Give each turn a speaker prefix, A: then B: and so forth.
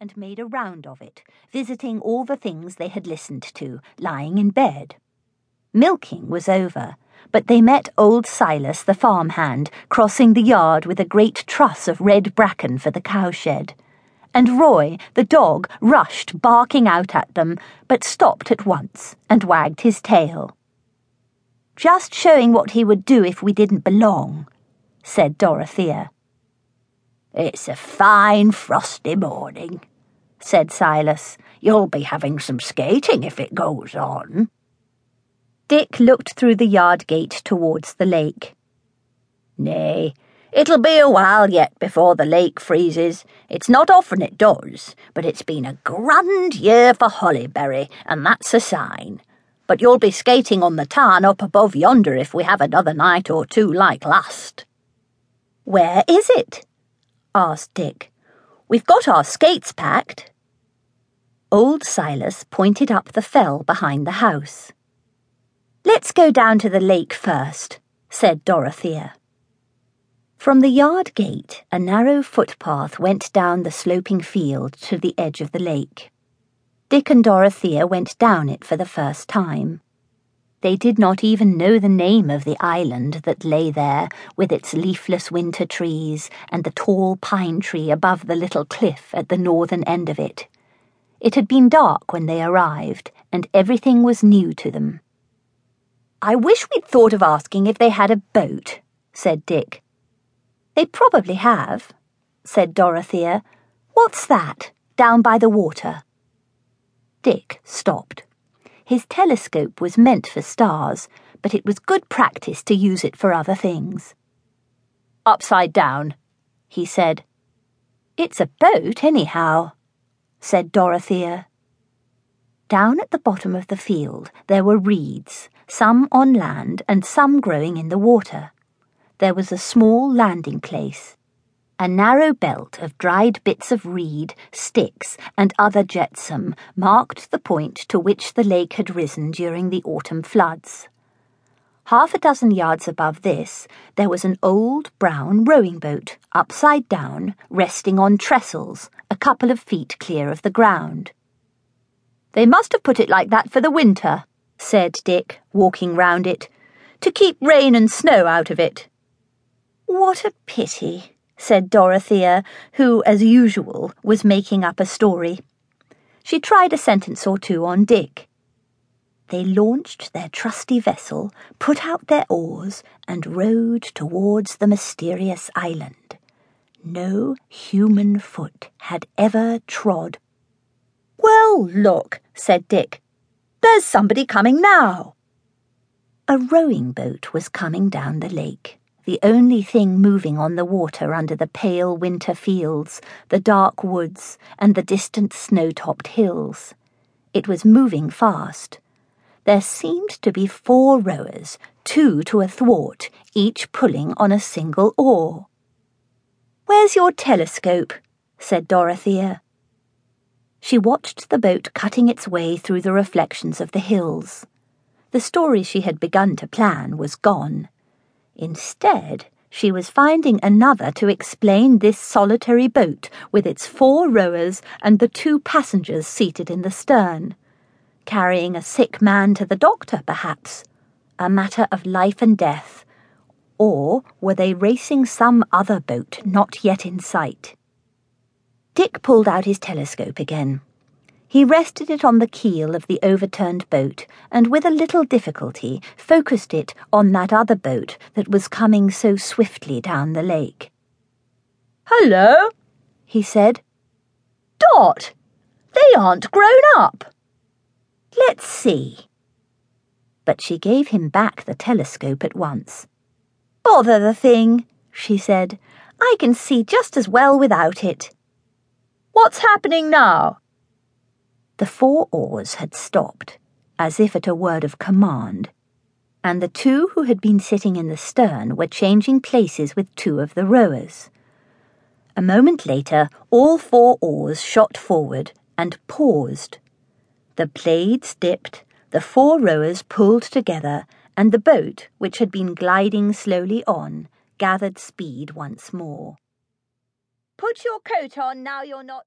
A: and made a round of it, visiting all the things they had listened to, lying in bed. Milking was over, but they met old Silas the farmhand crossing the yard with a great truss of red bracken for the cowshed. And Roy, the dog, rushed barking out at them, but stopped at once and wagged his tail. Just showing what he would do if we didn't belong, said Dorothea.
B: It's a fine frosty morning, said Silas. You'll be having some skating if it goes on.
A: Dick looked through the yard gate towards the lake.
B: Nay, it'll be a while yet before the lake freezes. It's not often it does, but it's been a grand year for Hollyberry, and that's a sign. But you'll be skating on the tarn up above yonder if we have another night or two like last.
A: Where is it? Asked Dick. We've got our skates packed. Old Silas pointed up the fell behind the house. Let's go down to the lake first, said Dorothea. From the yard gate, a narrow footpath went down the sloping field to the edge of the lake. Dick and Dorothea went down it for the first time. They did not even know the name of the island that lay there, with its leafless winter trees and the tall pine tree above the little cliff at the northern end of it. It had been dark when they arrived, and everything was new to them. I wish we'd thought of asking if they had a boat, said Dick. They probably have, said Dorothea. What's that, down by the water? Dick stopped. His telescope was meant for stars, but it was good practice to use it for other things.
B: Upside down, he said.
A: It's a boat, anyhow, said Dorothea. Down at the bottom of the field there were reeds, some on land and some growing in the water. There was a small landing place. A narrow belt of dried bits of reed, sticks, and other jetsam marked the point to which the lake had risen during the autumn floods. Half a dozen yards above this, there was an old brown rowing boat, upside down, resting on trestles, a couple of feet clear of the ground.
B: They must have put it like that for the winter, said Dick, walking round it, to keep rain and snow out of it.
A: What a pity, said Dorothea, who, as usual, was making up a story. She tried a sentence or two on Dick. They launched their trusty vessel, put out their oars, and rowed towards the mysterious island. No human foot had ever trod.
B: Well, look, said Dick. There's somebody coming now.
A: A rowing boat was coming down the lake the only thing moving on the water under the pale winter fields, the dark woods, and the distant snow topped hills. It was moving fast. There seemed to be four rowers, two to a thwart, each pulling on a single oar. Where's your telescope? said Dorothea. She watched the boat cutting its way through the reflections of the hills. The story she had begun to plan was gone. Instead, she was finding another to explain this solitary boat with its four rowers and the two passengers seated in the stern. Carrying a sick man to the doctor, perhaps. A matter of life and death. Or were they racing some other boat not yet in sight? Dick pulled out his telescope again. He rested it on the keel of the overturned boat and with a little difficulty focused it on that other boat that was coming so swiftly down the lake.
B: Hello, he said. Dot, they aren't grown up.
A: Let's see. But she gave him back the telescope at once. Bother the thing, she said. I can see just as well without it.
B: What's happening now?
A: The four oars had stopped, as if at a word of command, and the two who had been sitting in the stern were changing places with two of the rowers. A moment later, all four oars shot forward and paused. The blades dipped, the four rowers pulled together, and the boat, which had been gliding slowly on, gathered speed once more.
B: Put your coat on now you're not.